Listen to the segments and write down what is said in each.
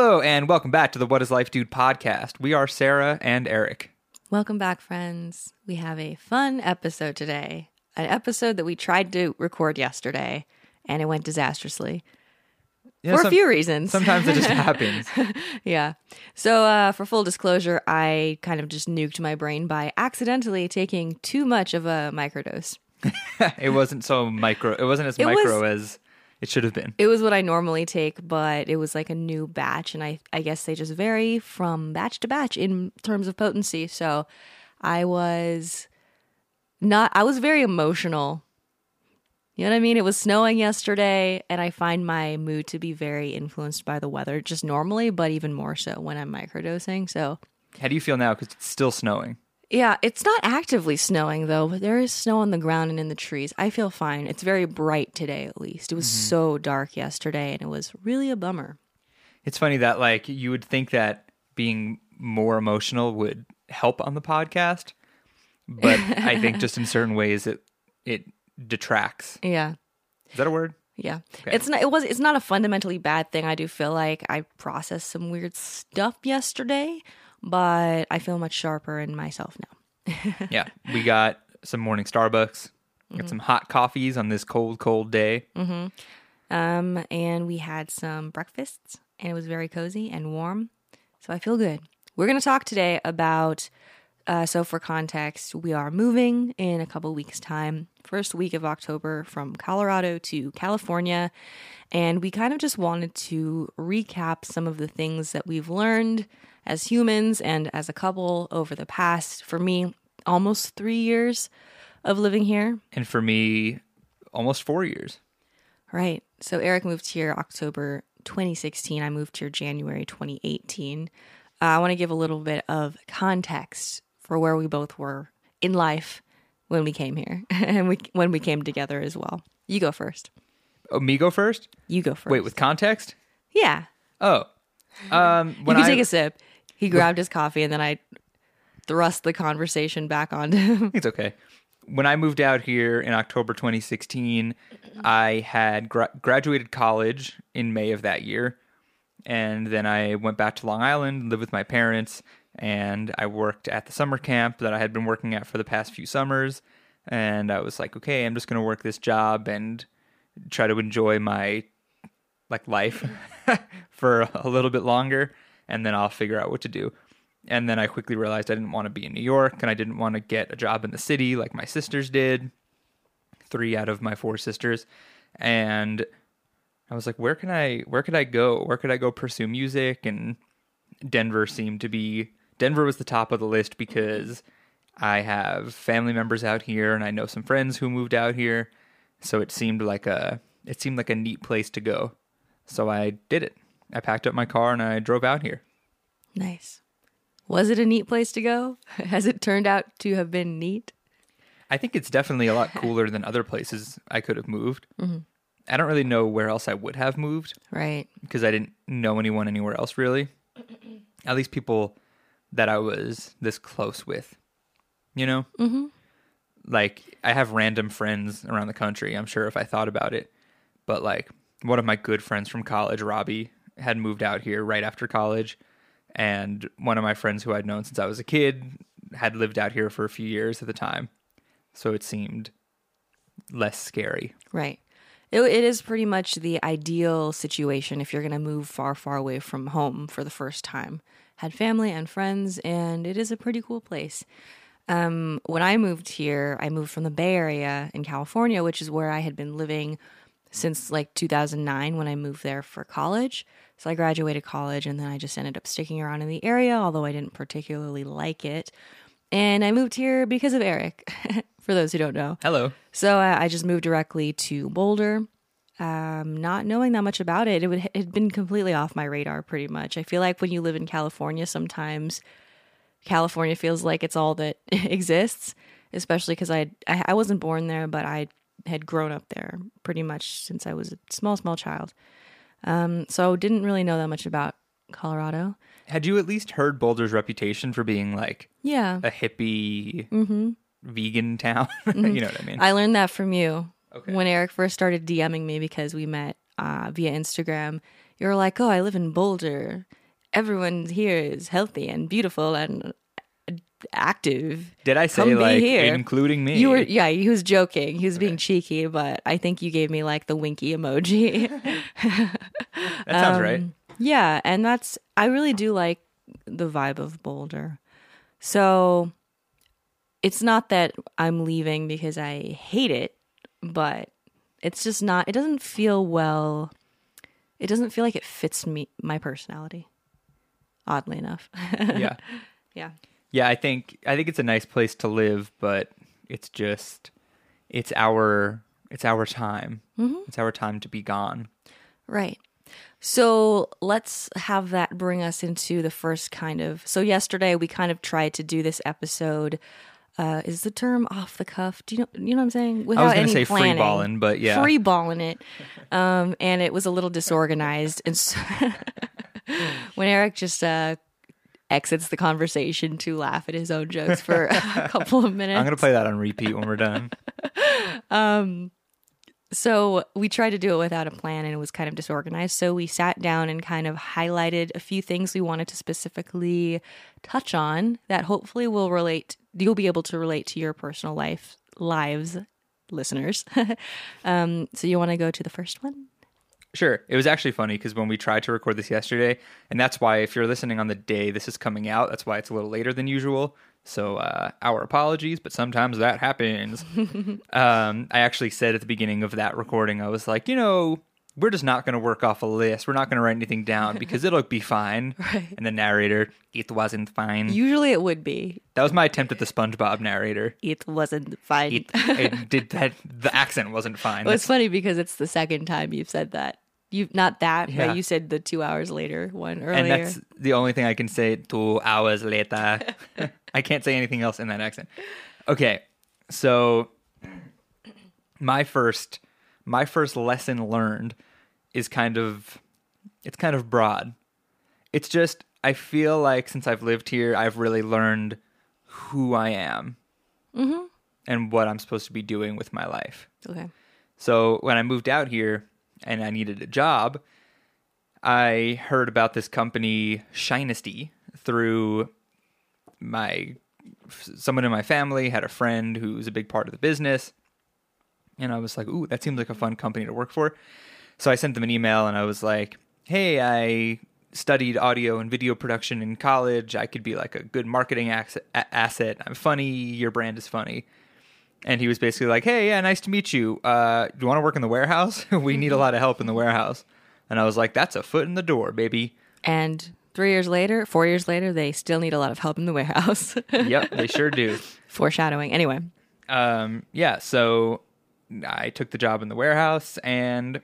Hello, and welcome back to the What is Life Dude podcast. We are Sarah and Eric. Welcome back, friends. We have a fun episode today. An episode that we tried to record yesterday and it went disastrously You know, for some- a few reasons. Sometimes it just happens. yeah. So, uh, for full disclosure, I kind of just nuked my brain by accidentally taking too much of a microdose. it wasn't so micro. It wasn't as It was- micro as it should have been. It was what I normally take, but it was like a new batch, and I, I guess they just vary from batch to batch in terms of potency. So I was not, I was very emotional. You know what I mean? It was snowing yesterday, and I find my mood to be very influenced by the weather, just normally, but even more so when I'm microdosing. So How do you feel now? Because it's still snowing. Yeah, it's not actively snowing though, but there is snow on the ground and in the trees. I feel fine. It's very bright today, at least. It was mm-hmm. so dark yesterday, and it was really a bummer. It's funny that like you would think that being more emotional would help on the podcast, but I think just in certain ways it it detracts. Yeah. Is that a word? Yeah. Okay. It's not it was it's not a fundamentally bad thing. I do feel like I processed some weird stuff yesterday, but I feel much sharper in myself now. yeah, we got some morning Starbucks. Mm-hmm. Got some hot coffees on this cold, cold day. Um and we had some breakfasts and it was very cozy and warm. So I feel good. We're going to talk today about uh, so for context, we are moving in a couple weeks time. First week of October from Colorado to California, and we kind of just wanted to recap some of the things that we've learned as humans and as a couple over the past for me almost 3 years of living here. And for me, almost four years. Right. So Eric moved here October 2016. I moved here January 2018. Uh, I want to give a little bit of context for where we both were in life when we came here and we when we came together as well. You go first. Oh, me go first? You go first. Wait, with context? yeah. Oh, um, You can I take a sip. He grabbed his coffee and then I thrust the conversation back onto him. it's okay. When I moved out here in October 2016, I had gra- graduated college in May of that year, and then I went back to Long Island, lived with my parents, and I worked at the summer camp that I had been working at for the past few summers. And I was like, okay, I'm just going to work this job and try to enjoy my like life for a little bit longer and then I'll figure out what to do. And then I quickly realized I didn't want to be in New York and I didn't want to get a job in the city like my sisters did. Three out of my four sisters. And I was like, where can I where could I go? Where could I go pursue music? And Denver seemed to be Denver was the top of the list because I have family members out here and I know some friends who moved out here. So it seemed like a it seemed like a neat place to go. So I did it. I packed up my car and I drove out here. nice. Was it a neat place to go? Has it turned out to have been neat? I think it's definitely a lot cooler than other places I could have moved. I don't really know where else I would have moved Right. because I didn't know anyone anywhere else really. At least people that I was this close with, you know? Mm-hmm. Like, I have random friends around the country, I'm sure if I thought about it. But, like, one of my good friends from college, Robbie, had moved out here right after college. And one of my friends who I'd known since I was a kid had lived out here for a few years at the time. So it seemed less scary. Right. It, it is pretty much the ideal situation if you're going to move far, far away from home for the first time. Had family and friends, and it is a pretty cool place. Um, when I moved here, I moved from the Bay Area in California, which is where I had been living since like 2009 when I moved there for college. So I graduated college and then I just ended up sticking around in the area, although I didn't particularly like it. And I moved here because of Eric, for those who don't know. Hello. So I, I just moved directly to Boulder, um, not knowing that much about it. It, would, it had been completely off my radar, pretty much. I feel like when you live in California, sometimes California feels like it's all that exists, especially because I, I I wasn't born there, but I had grown up there pretty much since I was a small, small child. Um, so didn't really know that much about Colorado. Had you at least heard Boulder's reputation for being like Yeah, a hippie vegan town? you know what I mean? I learned that from you Okay. when Eric first started DMing me because we met uh, via Instagram you're like, oh, I live in Boulder. Everyone here is healthy and beautiful and active. Did I say like here. including me? You were, yeah, he was joking. He was being cheeky, but I think you gave me like the winky emoji. that sounds right. Um, Yeah, and that's I really do like the vibe of Boulder. So it's not that I'm leaving because I hate it, but it's just not it doesn't feel well it doesn't feel like it fits me my personality. Oddly enough. Yeah. yeah. Yeah, I think I think it's a nice place to live, but it's just it's our it's our time. Mm-hmm. It's our time to be gone. Right. So let's have that bring us into the first kind of. So yesterday we kind of tried to do this episode. Uh, is the term off the cuff? Do you know? You know what I'm saying? Without I was going any to say free planning. balling, but yeah. free balling it, um, and it was a little disorganized. And so when Eric just uh, exits the conversation to laugh at his own jokes for a couple of minutes, I'm going to play that on repeat when we're done. Um, so we tried to do it without a plan and it was kind of disorganized. So we sat down and kind of highlighted a few things we wanted to specifically touch on that hopefully will relate you'll be able to relate to your personal life lives listeners. um, so you want to go to the first one? Sure. It was actually funny because when we tried to record this yesterday, and that's why if you're listening on the day this is coming out, that's why it's a little later than usual. So uh, our apologies, but sometimes that happens. um, I actually said at the beginning of that recording, I was like, you know, we're just not going to work off a list. We're not going to write anything down because it'll be fine. Right. And the narrator, it wasn't fine. Usually it would be. that was my attempt at the SpongeBob narrator. It wasn't fine. It, it did that. The accent wasn't fine. well, it's funny because it's the second time you've said that. You've not that, Yeah. but you said the two hours later one earlier. and that's the only thing I can say two hours later. I can't say anything else in that accent. Okay, so my first my first lesson learned is kind of it's kind of broad. It's just I feel like since I've lived here, I've really learned who I am mm-hmm. and what I'm supposed to be doing with my life. okay. So when I moved out here and I needed a job, I heard about this company Shinesty through my someone in my family had a friend who was a big part of the business, and I was like, "Ooh, that seems like a fun company to work for." So I sent them an email and I was like, "Hey, I studied audio and video production in college. I could be like a good marketing asset. I'm funny. Your brand is funny." And he was basically like, "Hey, yeah, nice to meet you. Uh, do you want to work in the warehouse? we need a lot of help in the warehouse." And I was like, "That's a foot in the door, baby." And three years later, four years later, they still need a lot of help in the warehouse. yep, they sure do. Foreshadowing. Anyway, Um, yeah, so I took the job in the warehouse and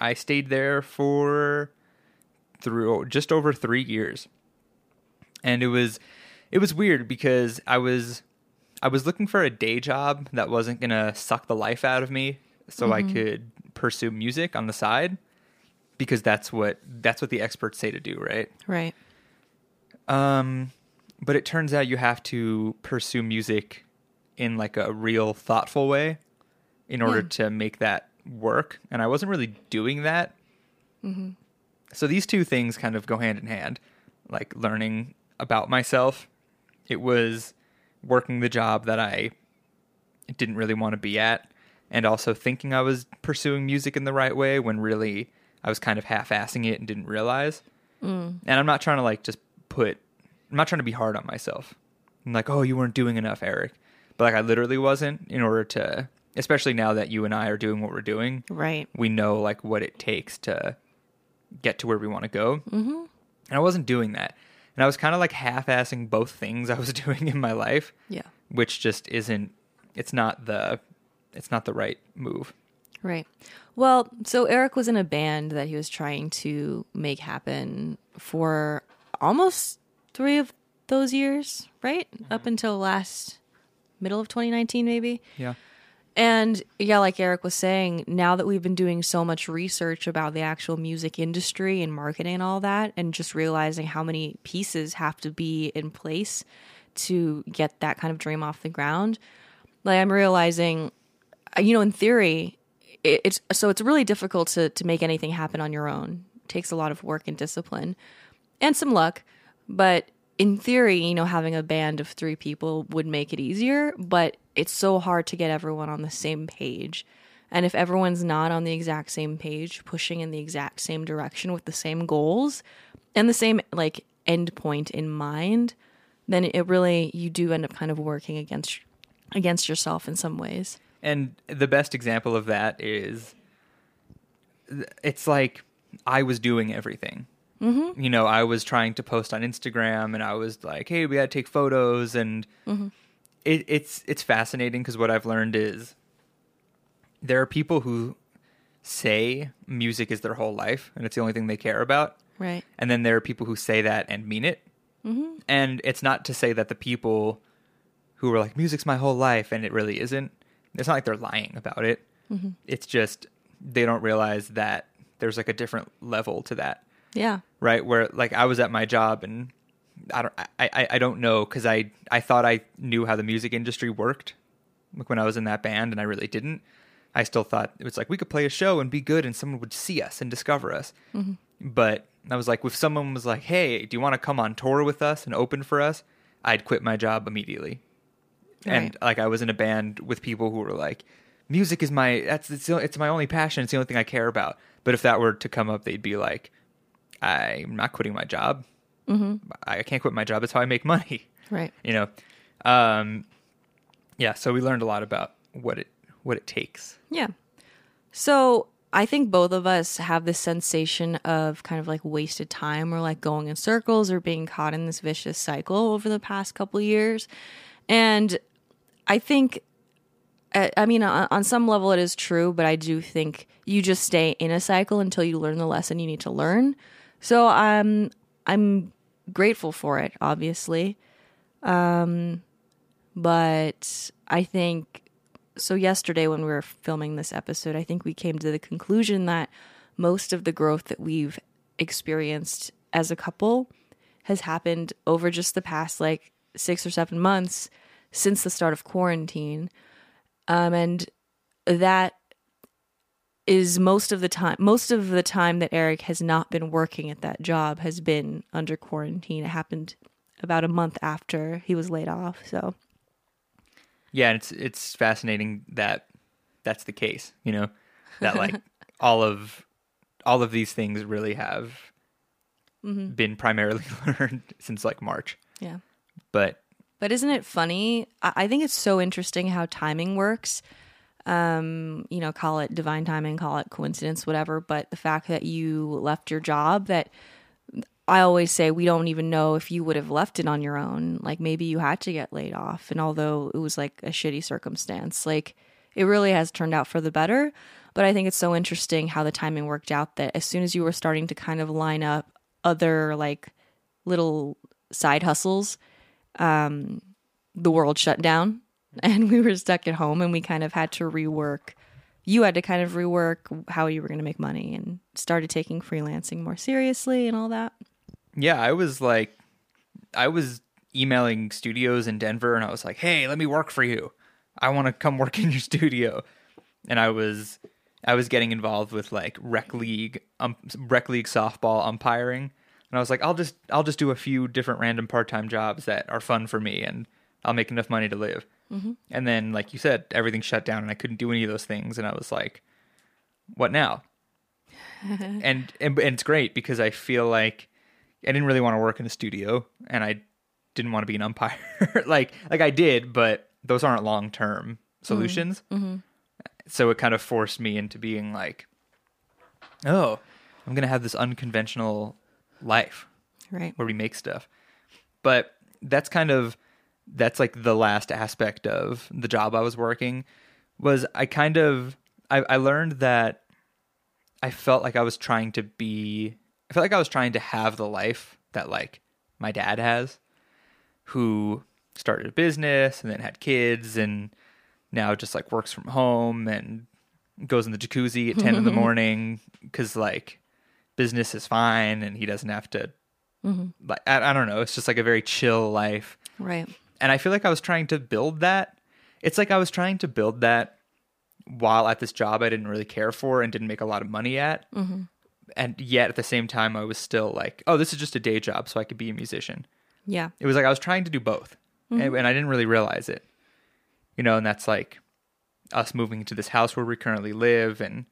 I stayed there for through just over three years. And it was it was weird because I was I was looking for a day job that wasn't gonna suck the life out of me so I could pursue music on the side because that's what that's what the experts say to do, right? right. Um, but it turns out you have to pursue music in like a real thoughtful way in order Yeah. to make that work. And I wasn't really doing that. Mm-hmm. So these two things kind of go hand in hand, like learning about myself. It was working the job that I didn't really want to be at, and also thinking I was pursuing music in the right way when really I was kind of half assing it and didn't realize. Mm. And I'm not trying to like just put, I'm not trying to be hard on myself. I'm like, oh, you weren't doing enough, Eric. But like, I literally wasn't in order to, especially now that you and I are doing what we're doing, Right. we know like what it takes to get to where we want to go. Mm-hmm. And I wasn't doing that. And I was kind of like half assing both things I was doing in my life, Yeah. which just isn't, it's not the, it's not the right move. Right. Well, so Eric was in a band that he was trying to make happen for almost three of those years, right? Up until last middle of 2019, maybe. Yeah. And yeah, like Eric was saying, now that we've been doing so much research about the actual music industry and marketing and all that, and just realizing how many pieces have to be in place to get that kind of dream off the ground, like I'm realizing, uh, you know, in theory, it's so it's really difficult to to make anything happen on your own. takes a lot of work and discipline and some luck. But in theory, you know, having a band of three people would make it easier, but it's so hard to get everyone on the same page. And if everyone's not on the exact same page, pushing in the exact same direction with the same goals and the same like end point in mind, then it really you do end up kind of working against against yourself in some ways. And the best example of that is it's like I was doing everything. Mm-hmm. You know, I was trying to post on Instagram and I was like, hey, we got to take photos. And Mm-hmm. it, it's, it's fascinating because what I've learned is there are people who say music is their whole life and it's the only thing they care about. Right. And then there are people who say that and mean it. Mm-hmm. And it's not to say that the people who are like, music's my whole life, and it really isn't. It's not like they're lying about it. It's just they don't realize that there's like a different level to that, Yeah. right? Where like I was at my job and I don't, I, I, I don't know because I, I thought I knew how the music industry worked, like when I was in that band, and I really didn't. I still thought it was like we could play a show and be good, and someone would see us and discover us. Mm-hmm. But I was like, if someone was like, "Hey, do you want to come on tour with us and open for us?" I'd quit my job immediately. And like I was in a band with people who were like, "Music is my that's it's, it's my only passion. It's the only thing I care about." But if that were to come up, they'd be like, "I'm not quitting my job. Mm-hmm. I can't quit my job. It's how I make money." Right. You know, um, yeah. So we learned a lot about what it what it takes. Yeah. So I think both of us have this sensation of kind of like wasted time or like going in circles or being caught in this vicious cycle over the past couple years. And I think, I mean, on some level it is true, but I do think you just stay in a cycle until you learn the lesson you need to learn. So I'm, I'm grateful for it, obviously. Um, but I think so yesterday when we were filming this episode, I think we came to the conclusion that most of the growth that we've experienced as a couple has happened over just the past like six or seven months since the start of quarantine. Um, and that is most of the time most of the time that Eric has not been working at that job has been under quarantine. It happened about a month after he was laid off. So Yeah, and it's it's fascinating that that's the case. You know, that like all of all of these things really have mm-hmm. been primarily learned since like March. yeah. But But isn't it funny? I I think it's so interesting how timing works. Um, you know, call it divine timing, call it coincidence, whatever. But the fact that you left your job, that I always say we don't even know if you would have left it on your own. Like maybe you had to get laid off. And although it was like a shitty circumstance, like it really has turned out for the better. But I think it's so interesting how the timing worked out that as soon as you were starting to kind of line up other like little side hustles, um, the world shut down and we were stuck at home and we kind of had to rework. You had to kind of rework how you were going to make money and started taking freelancing more seriously and all that. yeah, I was like, I was emailing studios in Denver, and I was like, "Hey, let me work for you. I want to come work in your studio." And I was, I was getting involved with like rec league, um, rec league softball umpiring, and I was like, "I'll just, I'll just do a few different random part time jobs that are fun for me, and I'll make enough money to live." Mm-hmm. And then, like you said, everything shut down, and I couldn't do any of those things, and I was like, "What now?" and, and and it's great because I feel like I didn't really want to work in a studio and I didn't want to be an umpire. like like I did, but those aren't long term mm-hmm. solutions. Mm-hmm. So it kind of forced me into being like, oh, I'm gonna have this unconventional life Right. where we make stuff. But that's kind of that's like the last aspect of the job I was working was I kind of I, I learned that I felt like I was trying to be I felt like I was trying to have the life that like my dad has who started a business and then had kids and now just like works from home and goes in the jacuzzi at 10 in the morning cuz like business is fine and he doesn't have to mm-hmm. like I, I don't know it's just like a very chill life Right. And i feel like i was trying to build that it's like i was trying to build that while at this job i didn't really care for and didn't make a lot of money at mm-hmm. and yet at the same time, I was still like, oh, this is just a day job, so I could be a musician. Yeah. It was like I was trying to do both, mm-hmm. and, and I didn't really realize it. You know, and that's like us moving into this house where we currently live, and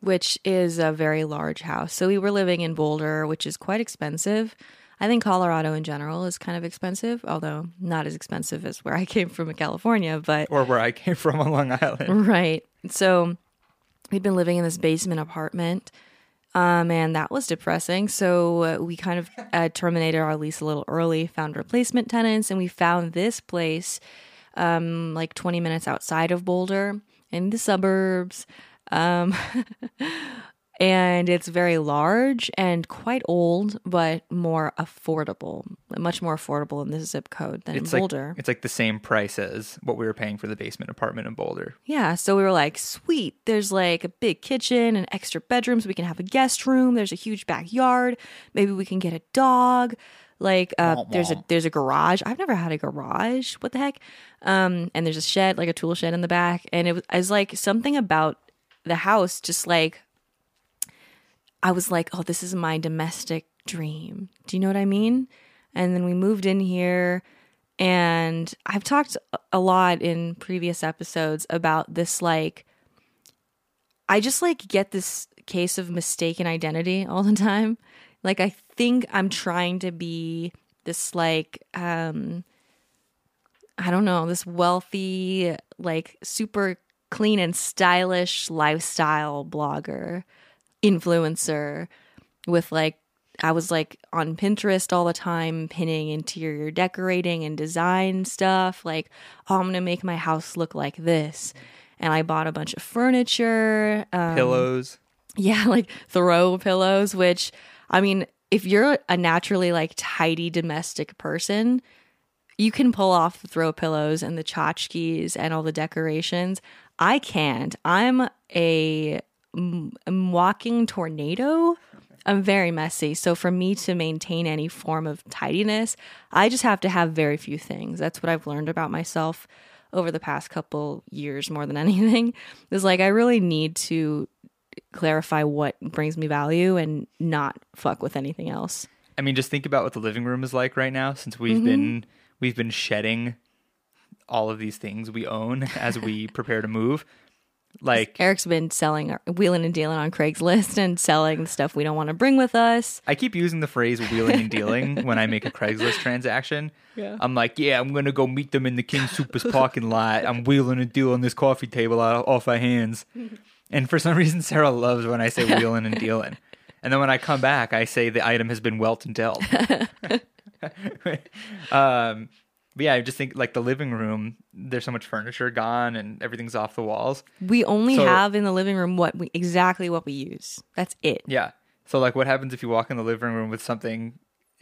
which is a very large house. So we were living in Boulder, which is quite expensive. I think Colorado in general is kind of expensive, although not as expensive as where I came from in California, but or where I came from on Long Island. right. So we'd been living in this basement apartment. Um, and that was depressing. So uh, we kind of uh, terminated our lease a little early, found replacement tenants, and we found this place um, like 20 minutes outside of Boulder in the suburbs. Um, and it's very large and quite old, but more affordable, much more affordable in this zip code than It's in like Boulder. it's like the same price as what we were paying for the basement apartment in Boulder. Yeah, so we were like, sweet. There's like a big kitchen and extra bedrooms. We can have a guest room. There's a huge backyard. Maybe we can get a dog. Like uh, there's a there's a garage. I've never had a garage. What the heck? Um, and there's a shed, like a tool shed in the back. And it was, it was like something about the house, just like I was like, oh, this is my domestic dream. Do you know what I mean? And then we moved in here, and I've talked a lot in previous episodes about this. Like, I just like get this case of mistaken identity all the time. Like, I think I'm trying to be this, like, um, I don't know, this wealthy, like, super clean and stylish lifestyle blogger influencer with like I was like on Pinterest all the time pinning interior decorating and design stuff like oh I'm going to make my house look like this and I bought a bunch of furniture um, Pillows. yeah like throw pillows which I mean if you're a naturally like tidy domestic person you can pull off the throw pillows and the tchotchkes and all the decorations. I can't. I'm a walking tornado. I'm very messy. So for me to maintain any form of tidiness, I just have to have very few things. That's what I've learned about myself over the past couple years more than anything. Is like I really need to clarify what brings me value and not fuck with anything else. I mean, just think about what the living room is like right now since we've mm-hmm. been we've been shedding all of these things we own as we prepare to move. Like Eric's been selling, wheeling and dealing on Craigslist and selling the stuff we don't want to bring with us. I keep using the phrase wheeling and dealing when I make a Craigslist transaction. Yeah. I'm like, yeah, I'm gonna go meet them in the King Supers parking lot. I'm wheeling and dealing this coffee table out, off our hands. And for some reason, Sarah loves when I say wheeling and dealing. And then when I come back, I say the item has been welt and dealt. um, but yeah, I just think like the living room, there's so much furniture gone and everything's off the walls. We only So- have in the living room what we exactly what we use. That's it. Yeah. So like, what happens if you walk in the living room with something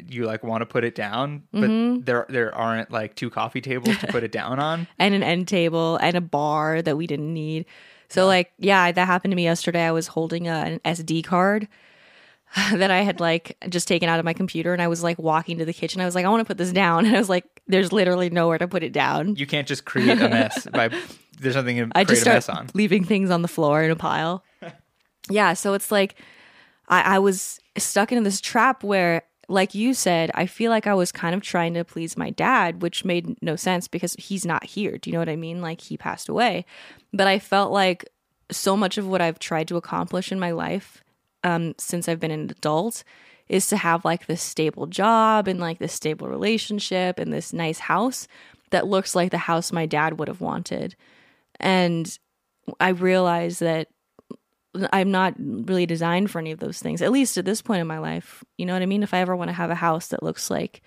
you like want to put it down, but mm-hmm. there there aren't like two coffee tables to put it down on? And an end table and a bar that we didn't need. So like, yeah, that happened to me yesterday. I was holding a, an SD card that I had like just taken out of my computer and I was like walking to the kitchen. I was like, I want to put this down. And I was like, there's literally nowhere to put it down. You can't just create a mess by there's something to I create just a mess on. leaving things on the floor in a pile. yeah, so it's like I, I was stuck into this trap where, like you said, I feel like I was kind of trying to please my dad, which made no sense because he's not here. Do you know what I mean? Like he passed away. But I felt like so much of what I've tried to accomplish in my life um, since I've been an adult is to have like this stable job and like this stable relationship and this nice house that looks like the house my dad would have wanted. And I realized that I'm not really designed for any of those things, at least at this point in my life. You know what I mean? If I ever want to have a house that looks like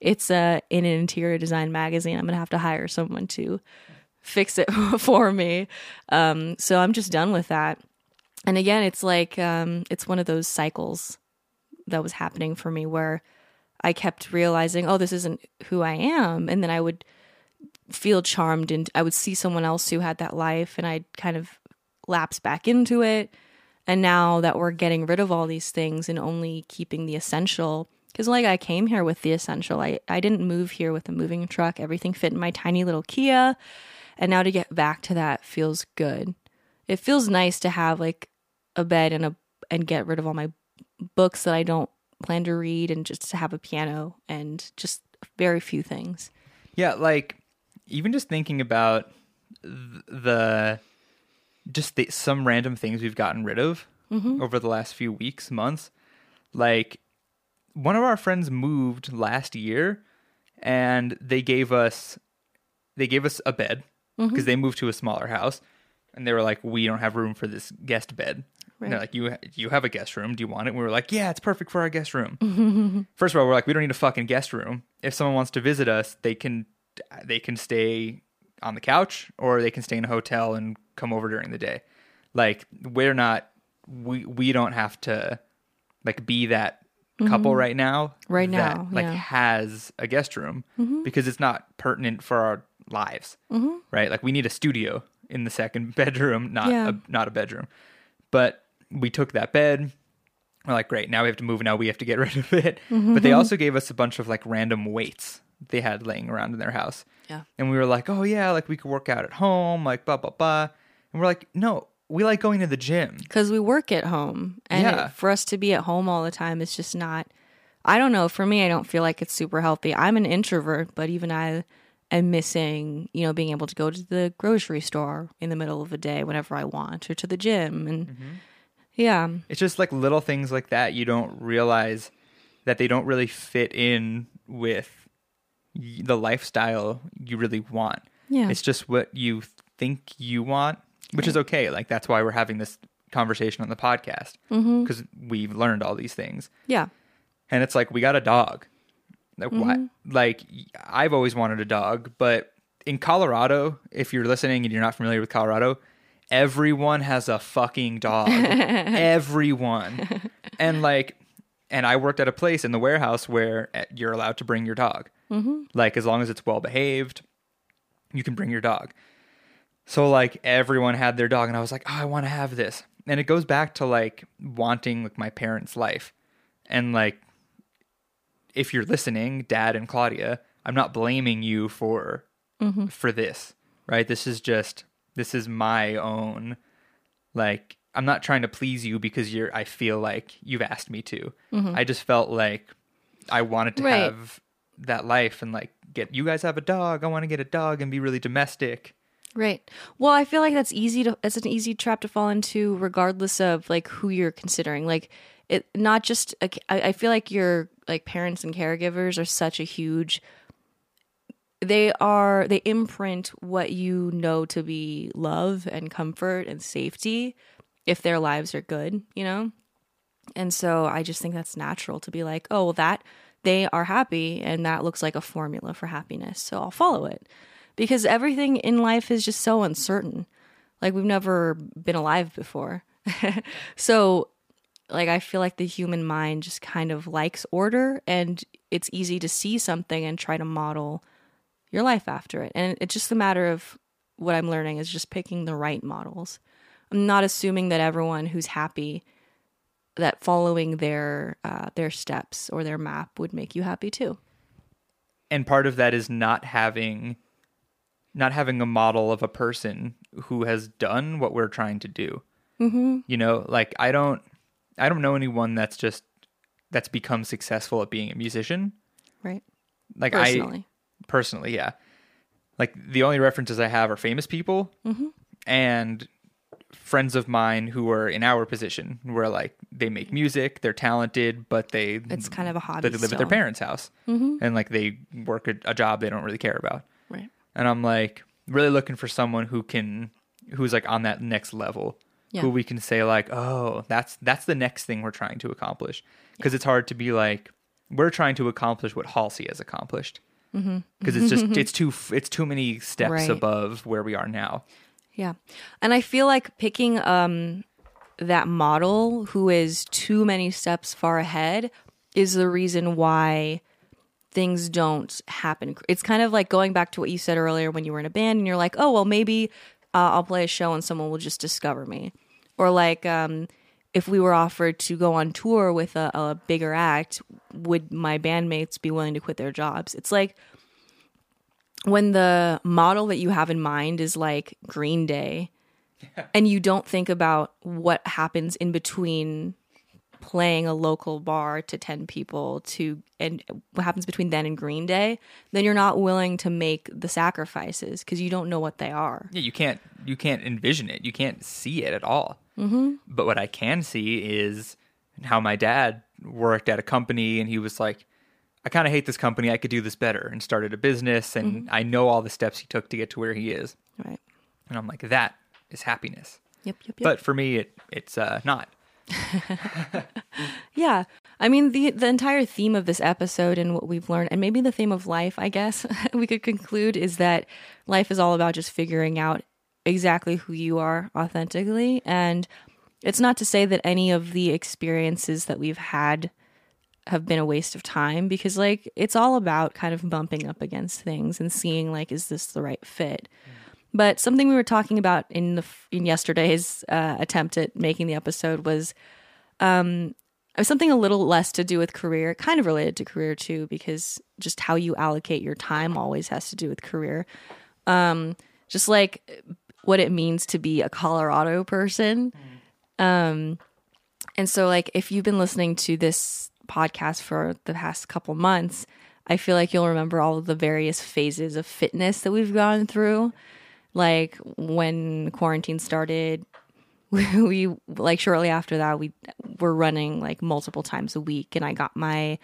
it's uh, in an interior design magazine, I'm going to have to hire someone to fix it for me. Um, so I'm just done with that. And again, it's like um, it's one of those cycles that was happening for me where I kept realizing, oh, this isn't who I am. And then I would feel charmed and I would see someone else who had that life and I'd kind of lapse back into it. And now that we're getting rid of all these things and only keeping the essential, because like I came here with the essential, I, I didn't move here with a moving truck. Everything fit in my tiny little Kia. And now to get back to that feels good. It feels nice to have like a bed and a and get rid of all my books that I don't plan to read and just to have a piano and just very few things. Yeah, like even just thinking about the just the, some random things we've gotten rid of mm-hmm. over the last few weeks, months. Like one of our friends moved last year and they gave us they gave us a bed mm-hmm. because they moved to a smaller house and they were like we don't have room for this guest bed. And they're like you you have a guest room, do you want it? And we were like, yeah, it's perfect for our guest room. First of all, we're like we don't need a fucking guest room. If someone wants to visit us, they can they can stay on the couch or they can stay in a hotel and come over during the day. Like we're not we we don't have to like be that couple right now Mm-hmm. Right that, now, like yeah. has a guest room because it's not pertinent for our lives Mm-hmm. right like we need a studio in the second bedroom not Yeah. a, not a bedroom. But we took that bed. We're like great now we have to move. Now we have to get rid of it. Mm-hmm. but they also gave us a bunch of like random weights they had laying around in their house. Yeah. and we were like oh yeah like we could work out at home like blah blah blah. And we're like no we like going to the gym. Because we work at home. And Yeah. it- for us to be at home all the time it's just not i don't know. For me i don't feel like it's super healthy. I'm an introvert but even i am missing you know being able to go to the grocery store in the middle of the day whenever i want or to the gym and mm-hmm. yeah It's just like little things like that you don't realize that they don't really fit in with the lifestyle you really want. Yeah. It's just what you think you want, which is okay. Like that's why we're having this conversation on the podcast mm-hmm. because we've learned all these things. yeah And it's like we got a dog. Like why like I've always wanted a dog, but in Colorado, if you're listening and you're not familiar with Colorado, everyone has a fucking dog. everyone. And like and I worked at a place in the warehouse where eh, you're allowed to bring your dog. Mm-hmm. Like as long as it's well behaved, you can bring your dog. So like everyone had their dog and I was like, "Oh, I want to have this." And it goes back to like wanting like my parents' life. And like if you're listening, Dad and Claudia, I'm not blaming you for mm-hmm. for this, right? This is just this is my own like I'm not trying to please you because you're I feel like you've asked me to. Mm-hmm. I just felt like I wanted to Right. have that life and like get you guys have a dog. I want to get a dog and be really domestic. Right. Well, I feel like that's easy to it's an easy trap to fall into regardless of like who you're considering. Like it not just a, I, I feel like your like parents and caregivers are such a huge they are they imprint what you know to be love and comfort and safety if their lives are good, you know? And so I just think that's natural to be like, oh, well, that they are happy and that looks like a formula for happiness. So I'll follow it because everything in life is just so uncertain. Like we've never been alive before. so, like, I feel like the human mind just kind of likes order and it's easy to see something and try to model your life after it. And it's just a matter of what I'm learning is just picking the right models. I'm not assuming that everyone who's happy that following their uh, their steps or their map would make you happy too. and part of that is not having not having a model of a person who has done what we're trying to do mm-hmm. you know like i don't i don't know anyone that's just that's become successful at being a musician. Right. like Personally. i personally. yeah. Like the only references i have are famous people mm-hmm. and friends of mine who are in our position where like they make music they're talented but they It's kind of a hobby but they live at their parents house mm-hmm. and like they work a, a job they don't really care about. Right. and i'm like really looking for someone who can who's like on that next level Yeah. who we can say like oh that's that's the next thing we're trying to accomplish because it's hard to be like we're trying to accomplish what halsey has accomplished because it's just it's too it's too many steps Right. above where we are now Yeah. And I feel like picking um that model who is too many steps far ahead is the reason why things don't happen. It's kind of like going back to what you said earlier when you were in a band and you're like, "Oh, well maybe uh, I'll play a show and someone will just discover me." Or like um if we were offered to go on tour with a, a bigger act, would my bandmates be willing to quit their jobs? It's like when the model that you have in mind is like Green Day and you don't think about what happens in between playing a local bar to 10 people to and what happens between then and green day then you're not willing to make the sacrifices because you don't know what they are Yeah, you can't you can't envision it. You can't see it at all. Mm-hmm. But what I can see is how my dad worked at a company, and he was like, "I kind of hate this company. I could do this better," and started a business. And I know all the steps he took to get to where he is, right and I'm like, that is happiness. yep yep yep But for me, it it's uh, not. Yeah. I mean the the entire theme of this episode and what we've learned and maybe the theme of life, I guess, we could conclude is that life is all about just figuring out exactly who you are authentically and it's not to say that any of the experiences that we've had have been a waste of time because like it's all about kind of bumping up against things and seeing like is this the right fit. Mm. But something we were talking about in the in yesterday's uh, attempt at making the episode was um, something a little less to do with career, kind of related to career too, because just how you allocate your time always has to do with career. Um, just like what it means to be a Colorado person. Um, and so, like, if you've been listening to this podcast for the past couple months, I feel like you'll remember all of the various phases of fitness that we've gone through. Like when quarantine started, we like shortly after that we were running like multiple times a week, and I got my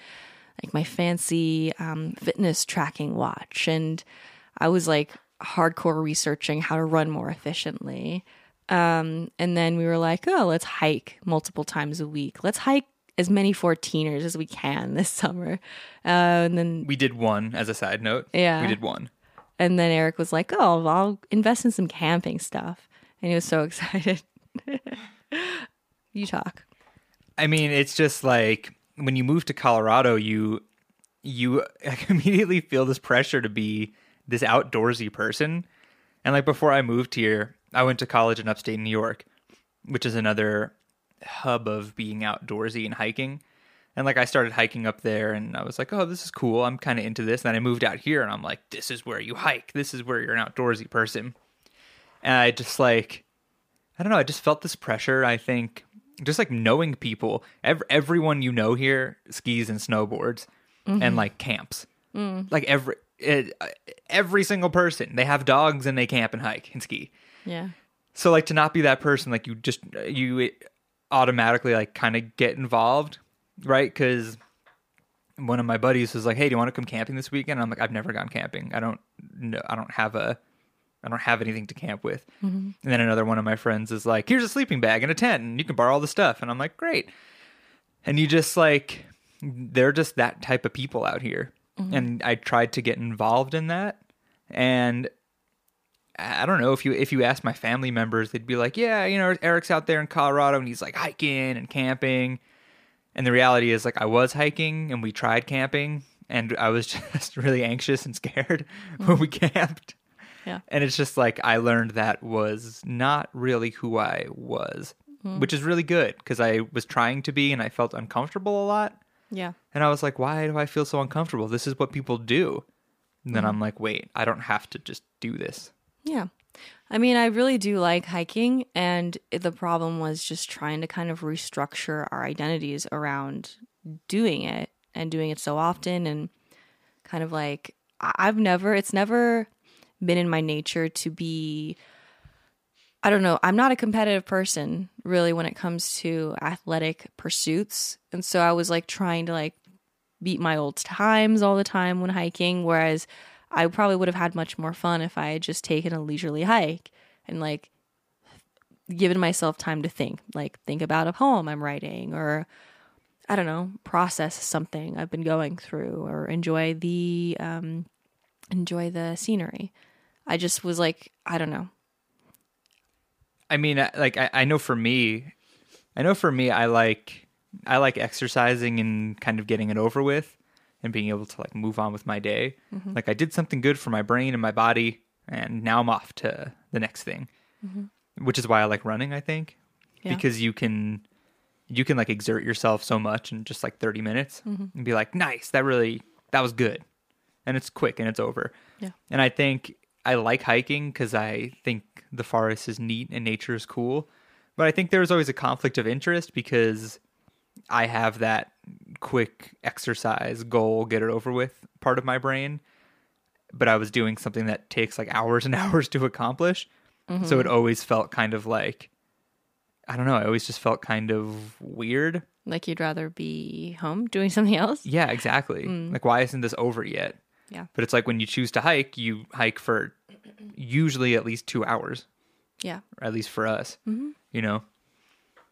like my fancy um, fitness tracking watch, and I was like hardcore researching how to run more efficiently. Um, and then we were like, oh, let's hike multiple times a week. Let's hike as many 14ers as we can this summer. Uh, and then We did one as a side note. Yeah. we did one. And then Eric was like, oh, I'll invest in some camping stuff. And he was so excited. you talk. I mean, it's just like when you move to Colorado, you you immediately feel this pressure to be this outdoorsy person. And like before I moved here, I went to college in upstate New York, which is another hub of being outdoorsy and hiking. And like I started hiking up there and I was like, "Oh, this is cool. I'm kind of into this." And then I moved out here and I'm like, "This is where you hike. This is where you're an outdoorsy person." And I just like I don't know, I just felt this pressure, I think, just like knowing people. Ev- everyone you know here skis and snowboards and mm-hmm. like camps. Mm. Like every it, uh, every single person, they have dogs and they camp and hike and ski. Yeah. So like to not be that person, like you just uh, you automatically like kind of get involved, right? Because one of my buddies was like, "Hey, do you want to come camping this weekend?" I'm like, "I've never gone camping. I don't know. I don't have a, I don't have anything to camp with." Mm-hmm. And then another one of my friends is like, "Here's a sleeping bag and a tent, and you can borrow all the stuff." And I'm like, "Great." And you just like, they're just that type of people out here, mm-hmm. and I tried to get involved in that, and I don't know if you if you ask my family members, they'd be like, "Yeah, you know, Eric's out there in Colorado and he's like hiking and camping." And the reality is, like, I was hiking and we tried camping, and I was just really anxious and scared when we mm. camped. Yeah. And it's just like I learned that was not really who I was, mm. which is really good because I was trying to be and I felt uncomfortable a lot. Yeah. And I was like, why do I feel so uncomfortable? This is what people do. And then mm. I'm like, wait, I don't have to just do this. Yeah. I mean, I really do like hiking, and the problem was just trying to kind of restructure our identities around doing it and doing it so often. And kind of like, I've never, it's never been in my nature to be, I don't know, I'm not a competitive person really when it comes to athletic pursuits. And so I was like trying to like beat my old times all the time when hiking, whereas I probably would have had much more fun if I had just taken a leisurely hike and like given myself time to think, like think about a poem I'm writing or I don't know, process something I've been going through or enjoy the um enjoy the scenery. I just was like, I don't know. I mean, like I, I know for me, I know for me, I like I like exercising and kind of getting it over with, and being able to like move on with my day. Mm-hmm. Like I did something good for my brain and my body, and now I'm off to the next thing. Mm-hmm. Which is why I like running. I think Yeah. because you can you can like exert yourself so much in just like 30 minutes mm-hmm. and be like, nice, that really that was good, and it's quick and it's over. Yeah. And I think I like hiking because I think the forest is neat and nature is cool. But I think there's always a conflict of interest because I have that quick exercise goal, get it over with part of my brain. But I was doing something that takes like hours and hours to accomplish. So it mm-hmm. always felt kind of like, I don't know, I always just felt kind of weird. Like you'd rather be home doing something else. Yeah, exactly. Mm. Like, why isn't this over yet? Yeah. But it's like when you choose to hike, you hike for usually at least two hours, Yeah. or at least for us, mm-hmm. you know?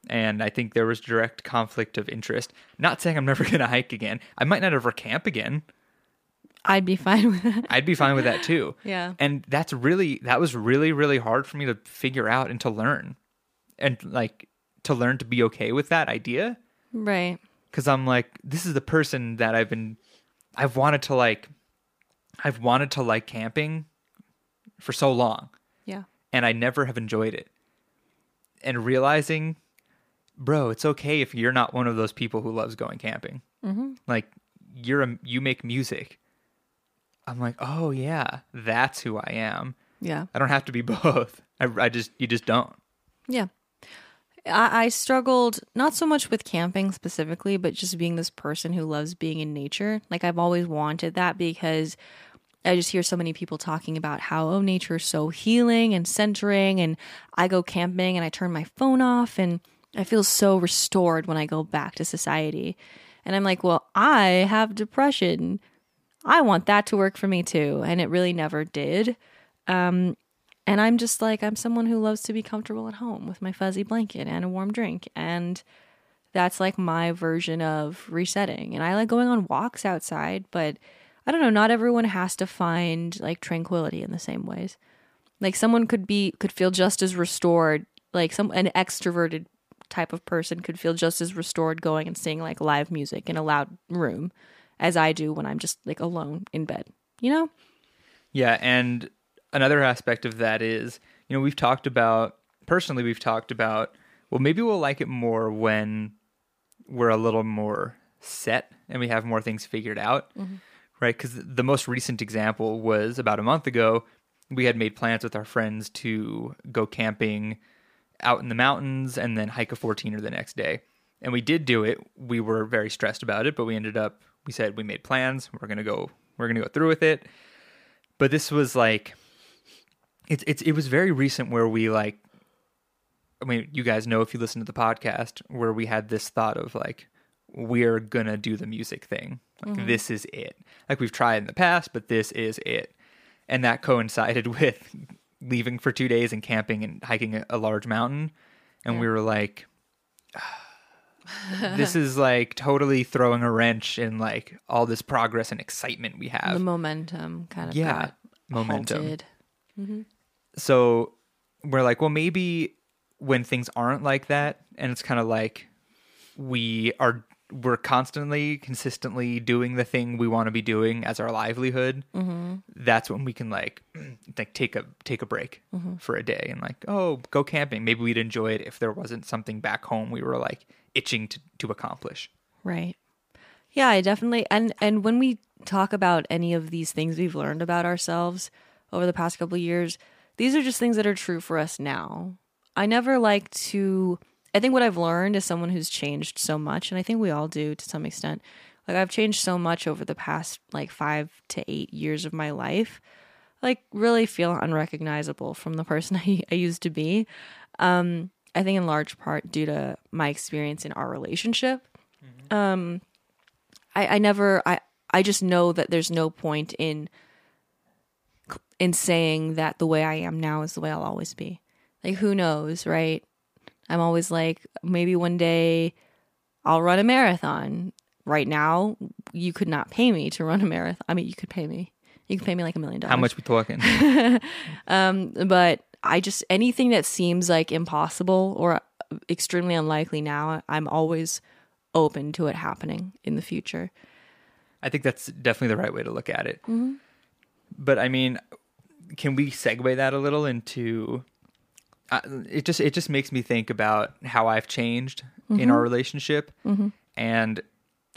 And I think there was direct conflict of interest. Not saying I'm never going to hike again. I might not ever camp again. I'd be fine with that. I'd be fine with that too. Yeah. And that's really, that was really, really hard for me to figure out and to learn. And like to learn to be okay with that idea. Right. Cause I'm like, this is the person that I've been, I've wanted to like, I've wanted to like camping for so long. Yeah. and I never have enjoyed it. And realizing, bro, it's okay if you're not one of those people who loves going camping. Mm-hmm. Like you're a, you make music. I'm like, oh yeah, that's who I am. Yeah. I don't have to be both. I, I just you just don't. Yeah. I, I struggled not so much with camping specifically, but just being this person who loves being in nature. Like I've always wanted that because I just hear so many people talking about how oh nature is so healing and centering and I go camping and I turn my phone off and I feel so restored when I go back to society. And I'm like, well, I have depression. I want that to work for me too. And it really never did. Um, and I'm just like, I'm someone who loves to be comfortable at home with my fuzzy blanket and a warm drink. And that's like my version of resetting. And I like going on walks outside, but I don't know, not everyone has to find like tranquility in the same ways. Like someone could be could feel just as restored, like some an extroverted type of person could feel just as restored going and seeing like live music in a loud room as I do when I'm just like alone in bed. You know? Yeah, and another aspect of that is, you know, we've talked about personally we've talked about well maybe we'll like it more when we're a little more set and we have more things figured out. Mm-hmm. Right? Cuz the most recent example was about a month ago. We had made plans with our friends to go camping out in the mountains and then hike a 14er the next day. And we did do it. We were very stressed about it, but we ended up we said we made plans. We're going to go we're going to go through with it. But this was like it's it's it was very recent where we like I mean, you guys know if you listen to the podcast where we had this thought of like we're going to do the music thing. Like mm-hmm. this is it. Like we've tried in the past, but this is it. And that coincided with leaving for 2 days and camping and hiking a, large mountain and we were like this is like totally throwing a wrench in like all this progress and excitement we have. The momentum kind of Yeah, momentum. halted. Mm-hmm. so we're like, well, maybe when things aren't like that, and it's kind of like we are we're constantly, consistently doing the thing we want to be doing as our livelihood. Mm-hmm. That's when we can like like take a take a break mm-hmm. for a day and like, oh, go camping. Maybe we'd enjoy it if there wasn't something back home we were like itching to to accomplish. Right. Yeah, I definitely and and when we talk about any of these things we've learned about ourselves over the past couple of years, these are just things that are true for us now. I never like to I think what I've learned as someone who's changed so much and I think we all do to some extent. Like I've changed so much over the past like 5 to 8 years of my life. Like really feel unrecognizable from the person I, I used to be. Um I think in large part due to my experience in our relationship. um I, I never I I just know that there's no point in in saying that the way I am now is the way I'll always be. Like who knows, right? I'm always like maybe one day I'll run a marathon. Right now, you could not pay me to run a marathon. I mean, you could pay me. You could pay me like a million dollars How much we talking? Um, but I just anything that seems like impossible or extremely unlikely now, I'm always open to it happening in the future. I think that's definitely the right way to look at it. Mm-hmm. But I mean, can we segue that a little into? It just it just makes me think about how I've changed in our mm-hmm. relationship, mm-hmm. and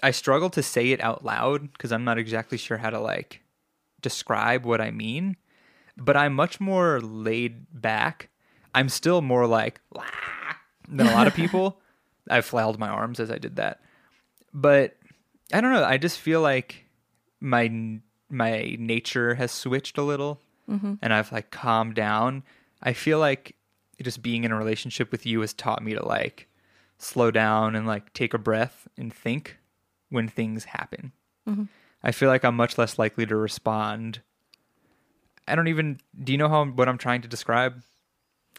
I struggle to say it out loud because I'm not exactly sure how to like describe what I mean. But I'm much more laid back. I'm still more like "Wah," than a lot of people. I flailed my arms as I did that. but I don't know. I just feel like my my nature has switched a little, mm-hmm. and I've like calmed down. I feel like just being in a relationship with you has taught me to like slow down and like take a breath and think when things happen. Mm-hmm. I feel like I'm much less likely to respond. I don't even. Do you know how what I'm trying to describe?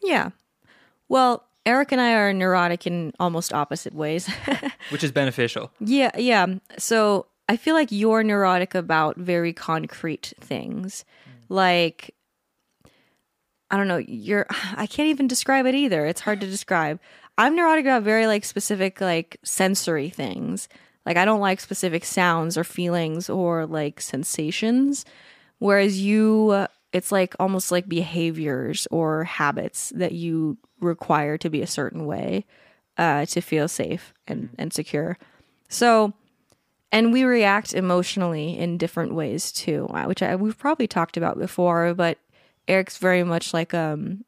Yeah. Well, Eric and I are neurotic in almost opposite ways. Which is beneficial. yeah, yeah. So I feel like you're neurotic about very concrete things. Mm. Like, I don't know, you're, I can't even describe it either. It's hard to describe. I'm neurotic about very like specific, like sensory things. Like, I don't like specific sounds or feelings or like sensations. Whereas you, it's like almost like behaviors or habits that you require to be a certain way uh, to feel safe and, and secure. So, and we react emotionally in different ways too, uh, which I, we've probably talked about before. But Eric's very much like um.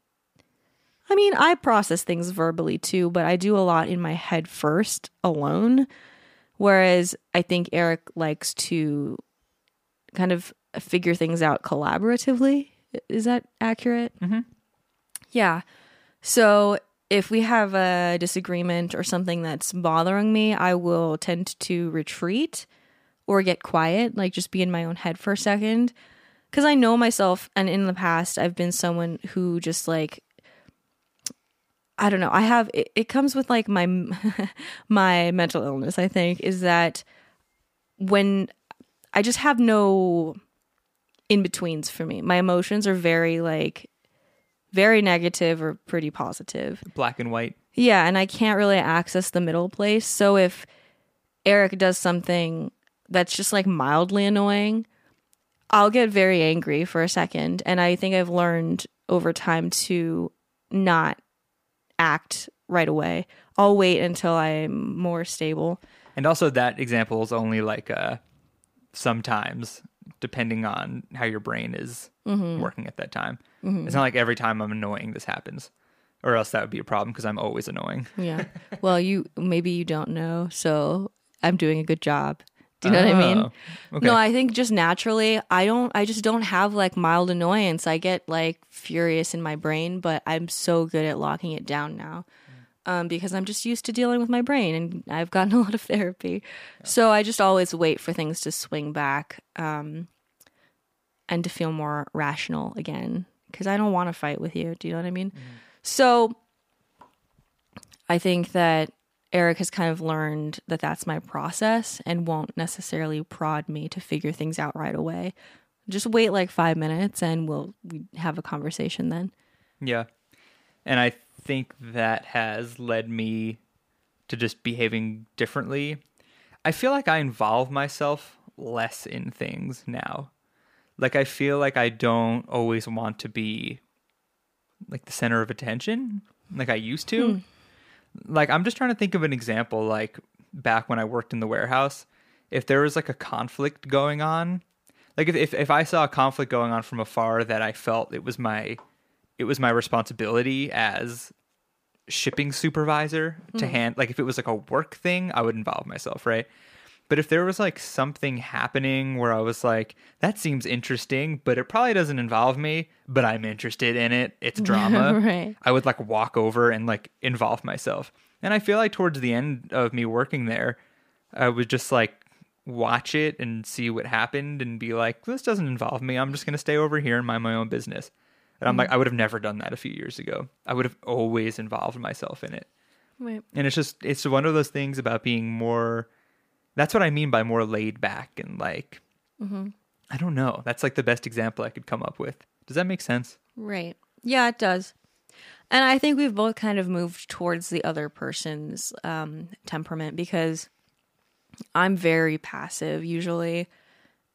I mean, I process things verbally too, but I do a lot in my head first, alone. Whereas I think Eric likes to kind of figure things out collaboratively. Is that accurate? Mhm. Yeah. So if we have a disagreement or something that's bothering me, I will tend to retreat or get quiet, like just be in my own head for a second. Because I know myself, and in the past, I've been someone who just like, I don't know. I have it, it comes with like my my mental illness. I think is that when I just have no in betweens for me. My emotions are very like very negative or pretty positive. Black and white. Yeah, and I can't really access the middle place. So if Eric does something that's just like mildly annoying, I'll get very angry for a second. And I think I've learned over time to not act right away. I'll wait until I'm more stable. And also that example is only like uh sometimes depending on how your brain is working at that time. It's not like every time I'm annoying this happens. Or else that would be a problem because I'm always annoying. Yeah. well, you maybe you don't know, so I'm doing a good job. Do you know what I mean? Oh, Okay. No, I think just naturally, I don't. I just don't have like mild annoyance. I get like furious in my brain, but I'm so good at locking it down now, um, because I'm just used to dealing with my brain, and I've gotten a lot of therapy. So I just always wait for things to swing back, um, and to feel more rational again, because I don't want to fight with you. Do you know what I mean? So I think that Eric has kind of learned that that's my process and won't necessarily prod me to figure things out right away. Just wait like five minutes and we'll we have a conversation then. Yeah. And I think that has led me to just behaving differently. I feel like I involve myself less in things now. Like I feel like I don't always want to be like the center of attention like I used to. Hmm. Like I'm just trying to think of an example like back when I worked in the warehouse, if there was like a conflict going on, like if, if if I saw a conflict going on from afar that I felt it was my it was my responsibility as shipping supervisor to hmm. hand like if it was like a work thing, I would involve myself, right? But if there was like something happening where I was like, that seems interesting, but it probably doesn't involve me, but I'm interested in it, it's drama. Right. I would like walk over and like involve myself. And I feel like towards the end of me working there, I would just like watch it and see what happened and be like, this doesn't involve me. I'm just going to stay over here and mind my own business. And I'm like, mm. I would have never done that a few years ago. I would have always involved myself in it. Right. And it's just, it's one of those things about being more, that's what I mean by more laid back and like, I don't know. That's like the best example I could come up with. Does that make sense? Right. Yeah, it does. And I think we've both kind of moved towards the other person's um, temperament because I'm very passive usually.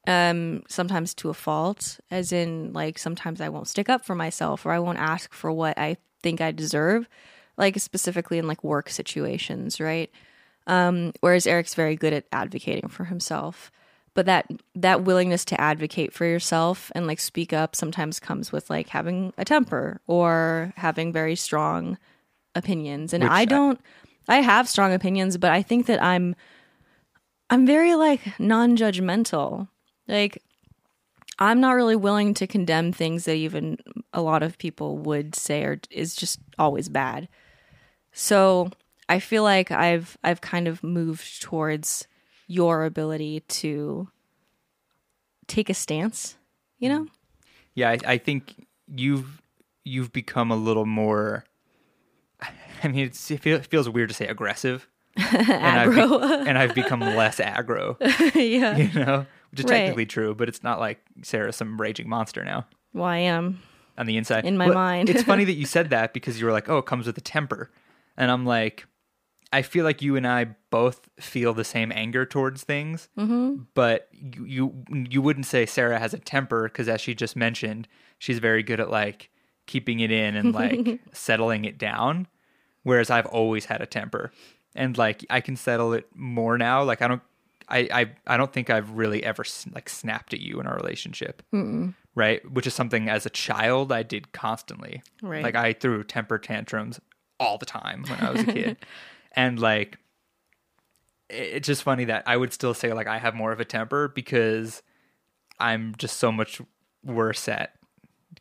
Um, sometimes to a fault, as in like sometimes I won't stick up for myself or I won't ask for what I think I deserve, like specifically in like work situations, right? Um, whereas Eric's very good at advocating for himself. But that that willingness to advocate for yourself and like speak up sometimes comes with like having a temper or having very strong opinions. And Which I I- don't I have strong opinions, but I think that I'm I'm very like non-judgmental. Like I'm not really willing to condemn things that even a lot of people would say are is just always bad. So I feel like I've I've kind of moved towards your ability to take a stance, you know? Yeah, I, I think you've you've become a little more. I mean, it's, it feel- feels weird to say aggressive, and I've, be- and I've become less aggro. yeah. You know, which is Right. technically true, but it's not like Sarah's some raging monster now Well, I am. on the inside. In my mind. it's funny that you said that because you were like, "Oh, it comes with a temper," and I'm like, I feel like you and I both feel the same anger towards things, mm-hmm. but you, you you wouldn't say Sarah has a temper because, as she just mentioned, she's very good at like keeping it in and like settling it down, whereas I've always had a temper, and like I can settle it more now. Like I don't. I, I, I don't think I've really ever like snapped at you in our relationship, right? Which is something as a child I did constantly. Right. Like I threw temper tantrums all the time when I was a kid, and like it's just funny that I would still say like I have more of a temper because I'm just so much worse at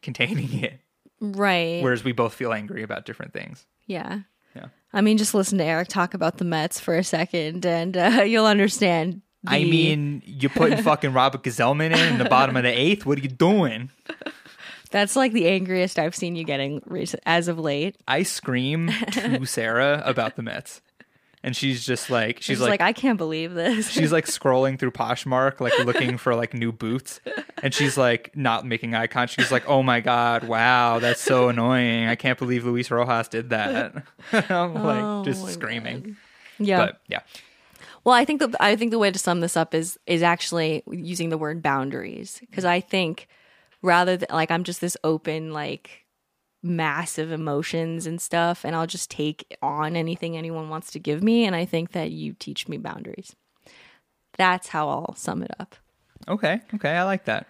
containing it, Right. whereas we both feel angry about different things. yeah. Yeah. I mean, just listen to Eric talk about the Mets for a second, and uh, you'll understand. I mean, you're putting fucking Robert Gsellman in in the bottom of the eighth. What are you doing? That's like the angriest I've seen you getting as of late. I scream to Sarah about the Mets, and she's just like she's She's like, like, I can't believe this. she's like scrolling through Poshmark, like looking for like new boots, and she's like not making eye contact. She's like, "Oh my god, wow, that's so annoying! I can't believe Luis Rojas did that." I'm like Oh just screaming, yeah. but yeah, Well, I think the I think the way to sum this up is is actually using the word boundaries because I think rather than like I'm just this open like massive emotions and stuff and I'll just take on anything anyone wants to give me and I think that you teach me boundaries. That's how I'll sum it up. okay, okay, I like that.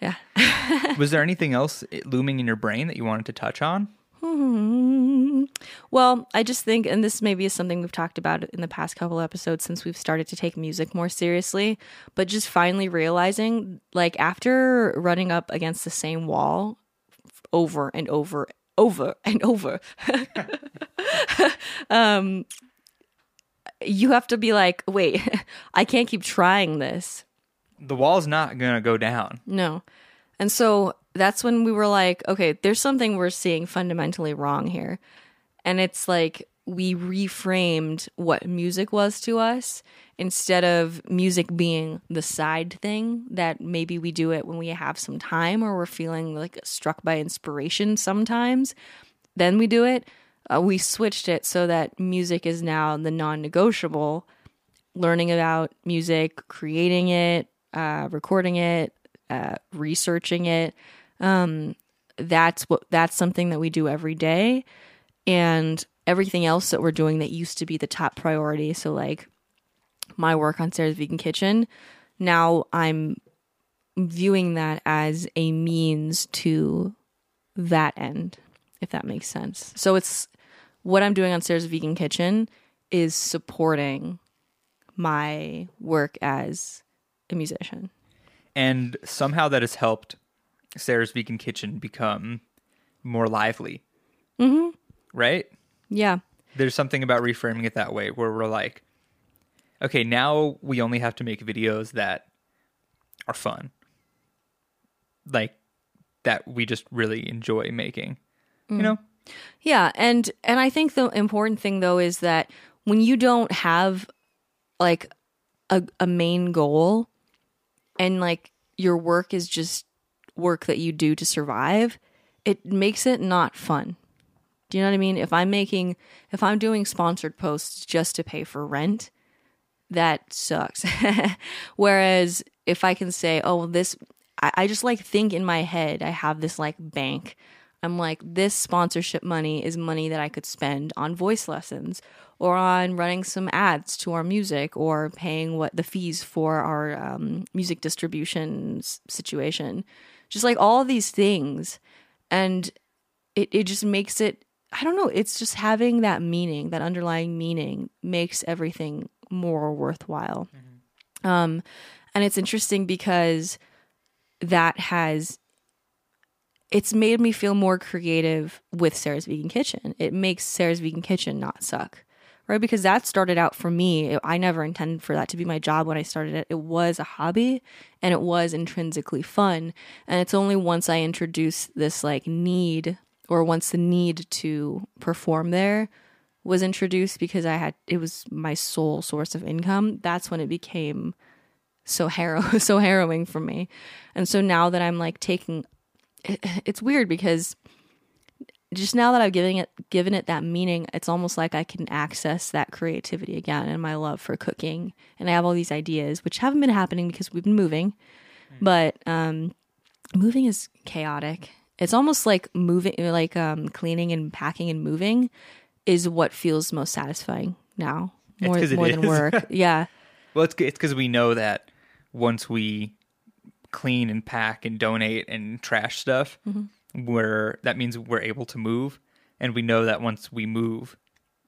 Yeah. Was there anything else looming in your brain that you wanted to touch on? Well, I just think, and this maybe is something we've talked about in the past couple episodes since we've started to take music more seriously, but just finally realizing, like, after running up against the same wall over and over, over and over, um, you have to be like, wait, I can't keep trying this. The wall's not gonna go down. No. And so that's when we were like, okay, there's something we're seeing fundamentally wrong here. And it's like we reframed what music was to us instead of music being the side thing that maybe we do it when we have some time or we're feeling like struck by inspiration sometimes. Then we do it. Uh, we switched it so that music is now the non negotiable learning about music, creating it, uh, recording it, uh, researching it. Um, that's what that's something that we do every day, and everything else that we're doing that used to be the top priority. So like my work on Sarah's Vegan Kitchen, now I'm viewing that as a means to that end, if that makes sense. So it's what I'm doing on Sarah's Vegan Kitchen is supporting my work as a musician. and somehow that has helped Sarah's Vegan Kitchen become more lively. Mm-hmm. Right? Yeah. There's something about reframing it that way where we're like, okay, now we only have to make videos that are fun. Like that we just really enjoy making. You know? Yeah, and and I think the important thing though is that when you don't have like a a main goal and like your work is just work that you do to survive, it makes it not fun. Do you know what I mean? If I'm making if I'm doing sponsored posts just to pay for rent, that sucks. Whereas if I can say, oh, this, I, I just like think in my head, I have this like bank. I'm like, this sponsorship money is money that I could spend on voice lessons or on running some ads to our music or paying what the fees for our um, music distribution situation. Just like all these things. And it, it just makes it, I don't know, it's just having that meaning, that underlying meaning makes everything more worthwhile. Um, and it's interesting because that has it's made me feel more creative with Sarah's Vegan Kitchen. It makes Sarah's Vegan Kitchen not suck, right? Because that started out for me. I never intended for that to be my job when I started it. It was a hobby and it was intrinsically fun. And it's only once I introduced this like need or once the need to perform there was introduced because I had it was my sole source of income. That's when it became so harrow so harrowing for me. And so now that I'm like taking it, it's weird because just now that I've given it given it that meaning, it's almost like I can access that creativity again and my love for cooking. And I have all these ideas which haven't been happening because we've been moving. But um moving is chaotic. It's almost like moving like um cleaning and packing and moving is what feels most satisfying now. More more than work. yeah. Well, it's it's because we know that once we clean and pack and donate and trash stuff, Mm-hmm. We're that means we're able to move, and we know that once we move,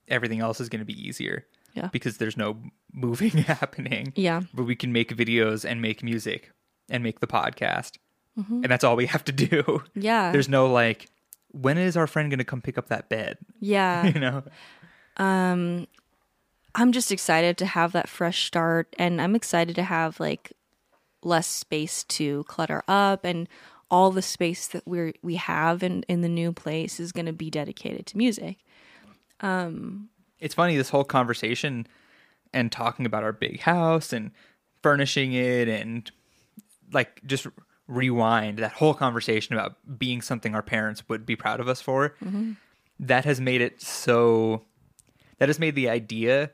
everything else is going to be easier. Yeah. Because there's no moving happening. Yeah. But we can make videos and make music and make the podcast, Mm-hmm. and that's all we have to do. Yeah. There's no like, when is our friend going to come pick up that bed? yeah. You know. Um I'm just excited to have that fresh start and I'm excited to have like less space to clutter up and all the space that we're we have in, in the new place is gonna be dedicated to music. Um, it's funny this whole conversation and talking about our big house and furnishing it and like just rewind that whole conversation about being something our parents would be proud of us for mm-hmm. that has made it so that has made the idea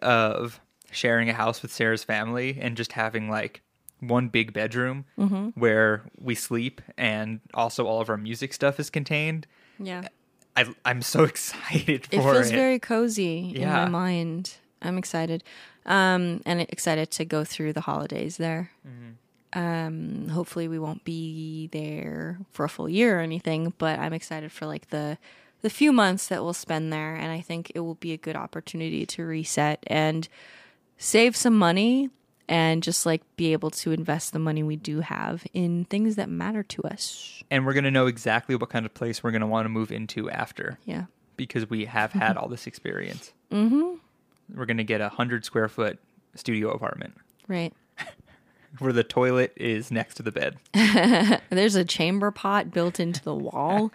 of sharing a house with Sarah's family and just having like one big bedroom where we sleep and also all of our music stuff is contained Yeah. I, I'm so excited for It feels it. very cozy in my mind. I'm excited. Um and excited to go through the holidays there. Um hopefully we won't be there for a full year or anything, but I'm excited for like the the few months that we'll spend there and I think it will be a good opportunity to reset and save some money and just like be able to invest the money we do have in things that matter to us. and we're going to know exactly what kind of place we're going to want to move into after Yeah. because we have had all this experience. Mm-hmm. We're going to get a hundred square foot studio apartment Right. where the toilet is next to the bed. There's a chamber pot built into the wall.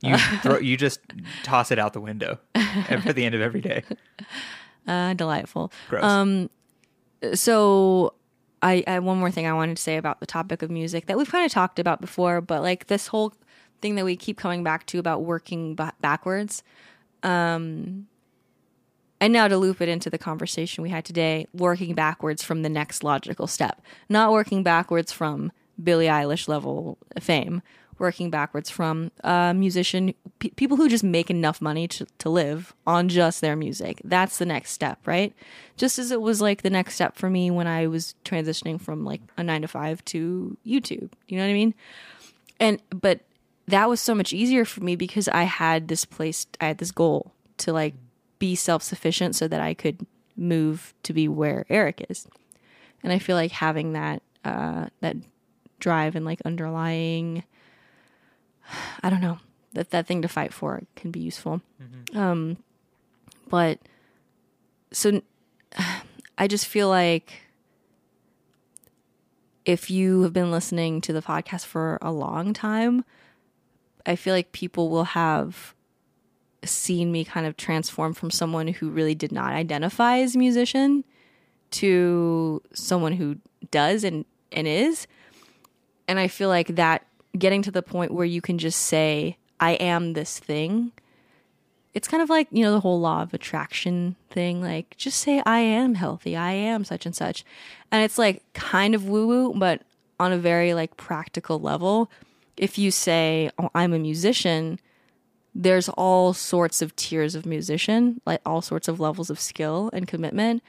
You throw, you just toss it out the window at the end of every day. Uh, delightful. Gross. So, I, I one more thing I wanted to say about the topic of music that we've kind of talked about before, but like this whole thing that we keep coming back to about working ba- backwards. Um, and now to loop it into the conversation we had today, working backwards from the next logical step, not working backwards from Billie Eilish level fame, working backwards from a musician, pe people who just make enough money to, to live on just their music. That's the next step, right? Just as it was like the next step for me when I was transitioning from like a nine to five to YouTube. You know what I mean? And, but that was so much easier for me because I had this place, I had this goal to like be self sufficient so that I could move to be where Eric is. And I feel like having that, uh, that drive and like underlying, I don't know, that, that thing to fight for can be useful. Um, but so I just feel like if you have been listening to the podcast for a long time, I feel like people will have seen me kind of transform from someone who really did not identify as a musician to someone who does and, and is. And I feel like that getting to the point where you can just say, I am this thing. It's kind of like, you know, the whole law of attraction thing. Like, just say, I am healthy. I am such and such. And it's like kind of woo woo, but on a very like practical level. If you say, oh, I'm a musician, there's all sorts of tiers of musician, like all sorts of levels of skill and commitment.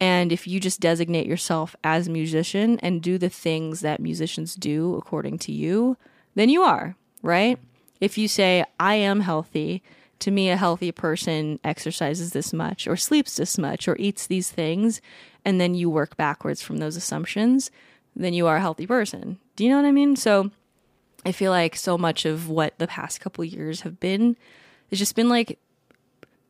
And if you just designate yourself as a musician and do the things that musicians do according to you, then you are, right? If you say, I am healthy, to me, a healthy person exercises this much, or sleeps this much, or eats these things, and then you work backwards from those assumptions, then you are a healthy person. Do you know what I mean? So I feel like so much of what the past couple years have been has just been like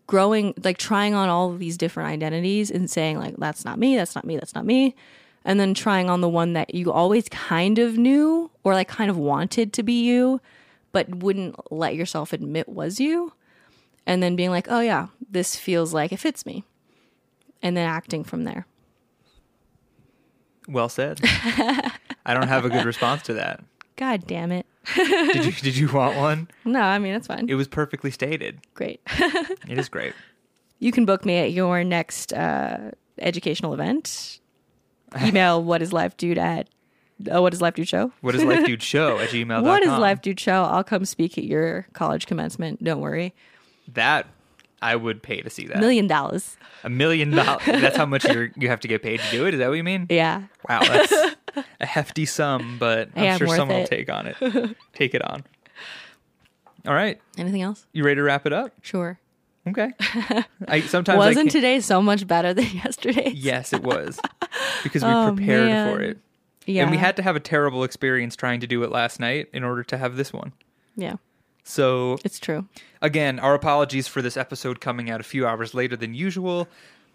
growing, like trying on all of these different identities and saying, like, that's not me, that's not me, that's not me. And then trying on the one that you always kind of knew or like kind of wanted to be you, but wouldn't let yourself admit was you. And then being like, oh yeah, this feels like it fits me. And then acting from there. Well said. I don't have a good response to that. God damn it. Did you did you want one? No, I mean, it's fine. It was perfectly stated. Great. It is great. you can book me at your next uh, educational event. Email what is life dude at oh, what is life dude show? What is Life Dude Show at gmail.com? What is life dude show? I'll come speak at your college commencement. Don't worry. That I would pay to see that. Million dollars. A million dollars. That's how much you you have to get paid to do it. Is that what you mean? Yeah. Wow, that's a hefty sum, but I'm Hey, sure someone will take on it. take it on. All right, Anything else? you ready to wrap it up? Sure. Okay. I sometimes Wasn't can't- today so much better than yesterday? Yes, it was because we Oh, prepared man. for it, Yeah. and we had to have a terrible experience trying to do it last night in order to have this one. Yeah. So It's true. again, our apologies for this episode coming out a few hours later than usual,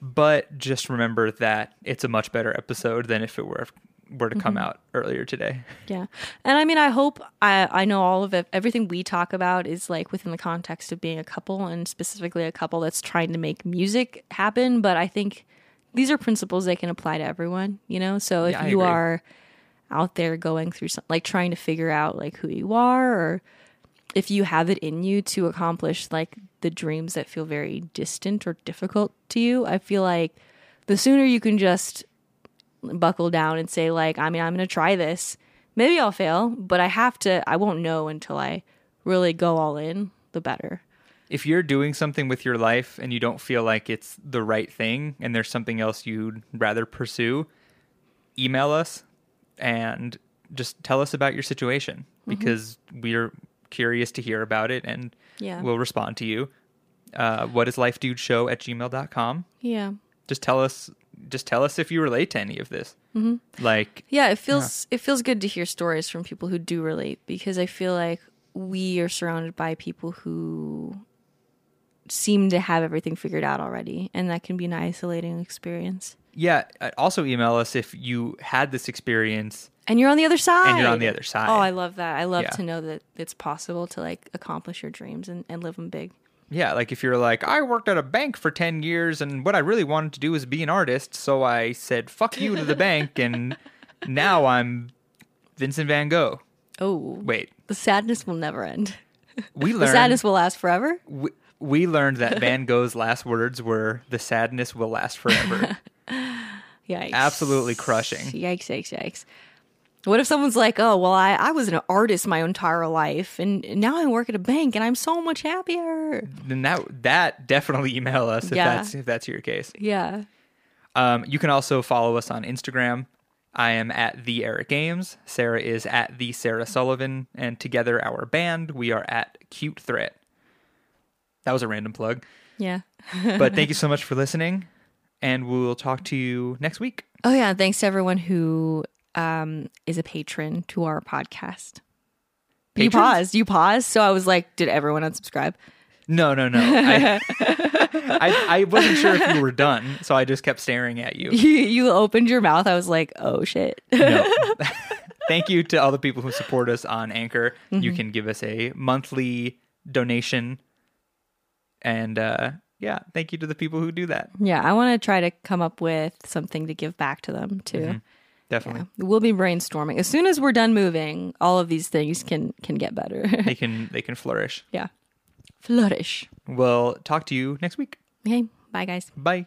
but just remember that it's a much better episode than if it were were to Mm-hmm. come out earlier today. Yeah. And I mean, I hope I, I know all of it. Everything we talk about is like within the context of being a couple and specifically a couple that's trying to make music happen. But I think these are principles that can apply to everyone, you know? So if Yeah, you agree. are out there going through some, like trying to figure out like who you are or if you have it in you to accomplish like the dreams that feel very distant or difficult to you, I feel like the sooner you can just buckle down and say like i mean i'm going to try this maybe i'll fail but i have to i won't know until i really go all in the better If you're doing something with your life and you don't feel like it's the right thing and there's something else you'd rather pursue, email us and just tell us about your situation Mm-hmm. because we're curious to hear about it and Yeah. we'll respond to you. Uh, what is life dude show at gmail.com. yeah Just tell us just tell us if you relate to any of this. Mm-hmm. Like yeah it feels it feels good to hear stories from people who do relate because i feel like we are surrounded by people who seem to have everything figured out already and that can be an isolating experience yeah, uh, also email us if you had this experience and you're on the other side and you're on the other side. oh i love that i love Yeah. to know that it's possible to like accomplish your dreams and, and live them big Yeah, like if you're like, I worked at a bank for 10 years and what I really wanted to do was be an artist, so I said, fuck you to the bank, and now I'm Vincent van Gogh. oh Wait, the sadness will never end we learned The sadness will last forever. we, we learned that Van Gogh's last words were, the sadness will last forever. Yikes. Absolutely crushing. Yikes, yikes, yikes. What if someone's like, oh, well, I, I was an artist my entire life and now I work at a bank and I'm so much happier? then that, that definitely email us if, Yeah. that's, if that's your case. Yeah. Um, you can also follow us on Instagram. I am at the Eric Games. Sarah is at the Sarah Sullivan, and together our band we are at Cute Threat. That was a random plug, Yeah. but thank you so much for listening, and we'll talk to you next week. Oh, yeah. Thanks to everyone who um, is a patron to our podcast. You paused. You paused. So I was like, did everyone unsubscribe? No, no, no. I, I, I wasn't sure if you were done, so I just kept staring at you. You, you opened your mouth. I was like, oh, shit. No. Thank you to all the people who support us on Anchor. You can give us a monthly donation. And uh, yeah, thank you to the people who do that. yeah. I want to try to come up with something to give back to them, too. Definitely. Yeah, we'll be brainstorming. As soon as we're done moving, all of these things can can get better. They can they can flourish. yeah. Flourish. We'll talk to you next week. Okay. Bye guys. Bye.